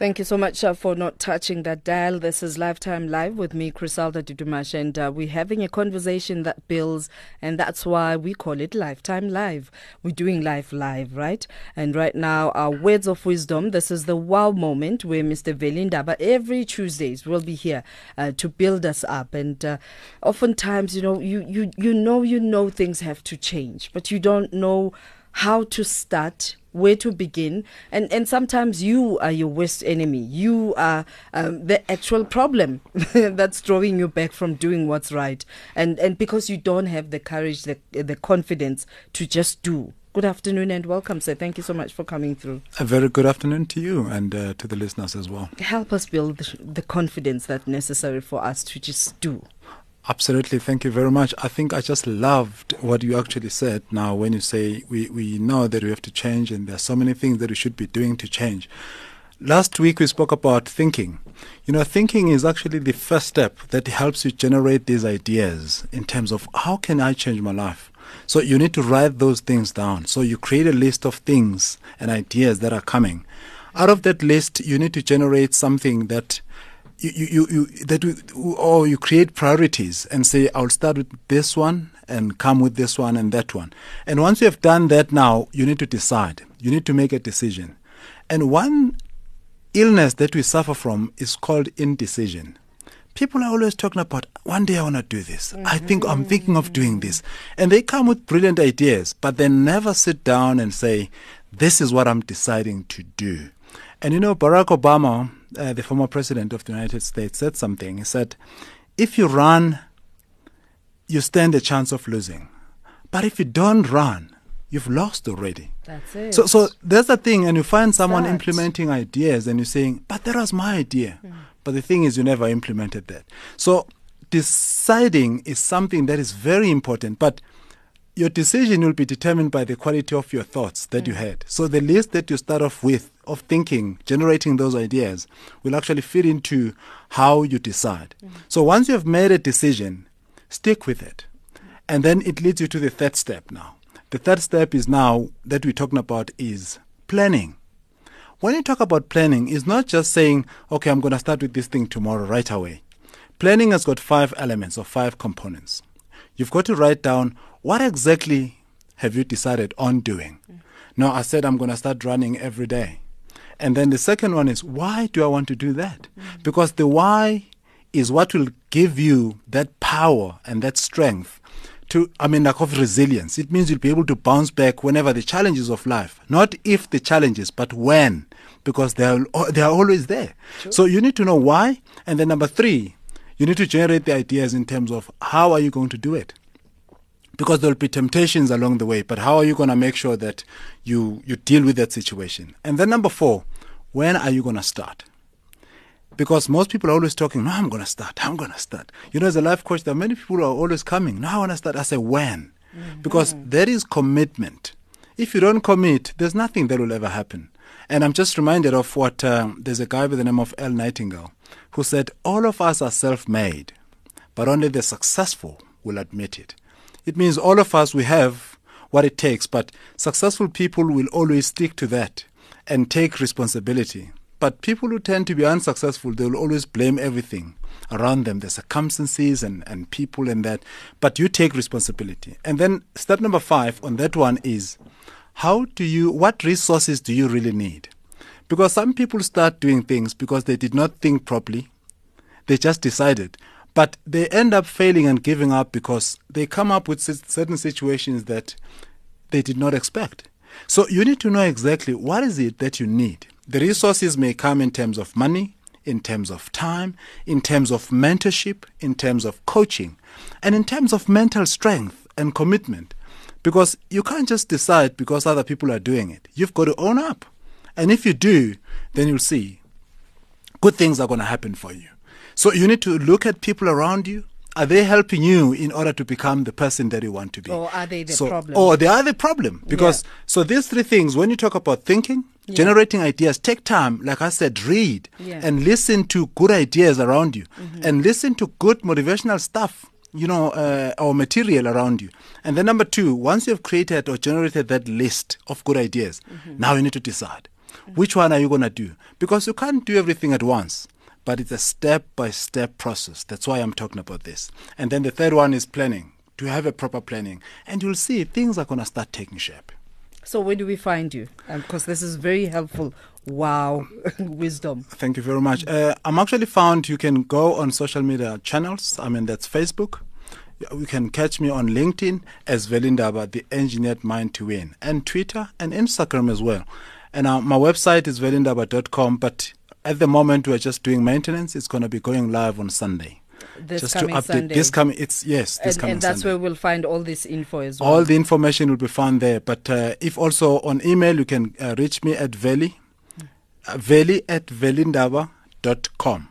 Thank you so much uh, for not touching that dial. This is Lifetime Live with me, Crisalda Dudumash, and uh, we're having a conversation that builds, and that's why we call it Lifetime Live. We're doing life live, right? And right now, our words of wisdom. This is the wow moment where Mr. Veli Ndaba every Tuesdays will be here uh, to build us up. And uh, oftentimes, you know, you you you know you know things have to change, but you don't know how to start where to begin and and sometimes you are your worst enemy you are um, the actual problem that's drawing you back from doing what's right and and because you don't have the courage the the confidence to just do Good afternoon and welcome, sir. Thank you so much for coming through. A very good afternoon to you and uh, to the listeners as well. Help us build the, the confidence that's necessary for us to just do. Absolutely. Thank you very much. I think I just loved what you actually said now when you say we, we know that we have to change and there are so many things that we should be doing to change. Last week we spoke about thinking. You know, thinking is actually the first step that helps you generate these ideas in terms of how can I change my life? So you need to write those things down. So you create a list of things and ideas that are coming. Out of that list, you need to generate something that you, you, you, that we, or you create priorities and say, I'll start with this one and come with this one and that one. And once you have done that now, you need to decide. You need to make a decision. And one illness that we suffer from is called indecision. People are always talking about, one day I want to do this. Mm-hmm. I think I'm thinking of doing this. And they come with brilliant ideas, but they never sit down and say, this is what I'm deciding to do. And you know, Barack Obama, uh, the former president of the United States, said something. He said, if you run, you stand a chance of losing. But if you don't run, you've lost already. That's it. So, so there's the thing, and you find someone Start. implementing ideas, and you're saying, "But that was my idea." Mm. But the thing is, you never implemented that. So, deciding is something that is very important. But your decision will be determined by the quality of your thoughts that mm. you had. So the list that you start off with of thinking, generating those ideas, will actually fit into how you decide. Mm. So once you have made a decision, stick with it. And then it leads you to the third step now. The third step is now that we're talking about is planning. When you talk about planning, it's not just saying, okay, I'm going to start with this thing tomorrow right away. Planning has got five elements or five components. You've got to write down what exactly have you decided on doing? Mm. No, I said I'm going to start running every day. And then the second one is why do I want to do that? Mm. Because the why is what will give you that power and that strength to, I mean, like of resilience. It means you'll be able to bounce back whenever the challenges of life, not if the challenges, but when, because they are, they are always there. Sure. So you need to know why. And then number three, you need to generate the ideas in terms of how are you going to do it because there'll be temptations along the way. But how are you going to make sure that you you deal with that situation? And then number four, when are you going to start? Because most people are always talking, no, I'm going to start, I'm going to start. You know, as a life coach, there are many people who are always coming, no, I want to start. I say, when? Mm-hmm. Because there is commitment. If you don't commit, there's nothing that will ever happen. And I'm just reminded of what uh, there's a guy by the name of Earl Nightingale who said, All of us are self made, but only the successful will admit it. It means all of us, we have what it takes, but successful people will always stick to that and take responsibility. But people who tend to be unsuccessful, they will always blame everything around them, the circumstances and, and people and that. But you take responsibility. And then step number five on that one is how do you, what resources do you really need? Because some people start doing things because they did not think properly. They just decided. But they end up failing and giving up because they come up with certain situations that they did not expect. So you need to know exactly what is it that you need. The resources may come in terms of money, in terms of time, in terms of mentorship, in terms of coaching, and in terms of mental strength and commitment. Because you can't just decide because other people are doing it. You've got to own up. And if you do, then you'll see good things are going to happen for you. So you need to look at people around you. Are they helping you in order to become the person that you want to be? Or are they the so, problem? Or they are the problem. Because, yeah. so these three things, when you talk about thinking, yeah. generating ideas, take time, like I said, read yeah. and listen to good ideas around you mm-hmm. and listen to good motivational stuff you know, uh, or material around you. And then number two, once you've created or generated that list of good ideas, mm-hmm. now you need to decide. Which one are you going to do? Because you can't do everything at once, but it's a step by step process. That's why I'm talking about this. And then the third one is planning, to have a proper planning. And you'll see things are going to start taking shape. So, where do we find you? Because um, this is very helpful. Wow, wisdom. Thank you very much. Uh, I'm actually found you can go on social media channels. I mean, that's Facebook. You can catch me on LinkedIn as Veli Ndaba, the engineered mind to win, and Twitter and Instagram as well. And uh, my website is velindaba.com, but at the moment we're just doing maintenance. It's going to be going live on Sunday. This just coming to update Sunday. this coming it's yes this and, coming and that's Sunday. where we'll find all this info as well. all the information will be found there but uh, if also on email you can uh, reach me at veli uh, veli at velindaba.com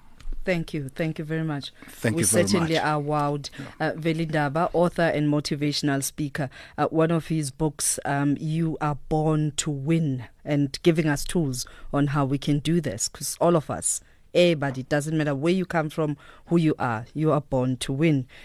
Thank you. Thank you very much. Thank we you very certainly much. are wowed. Uh, Veli Ndaba, author and motivational speaker. Uh, one of his books, um, You Are Born to Win, and giving us tools on how we can do this. Because all of us, everybody, doesn't matter where you come from, who you are, you are born to win.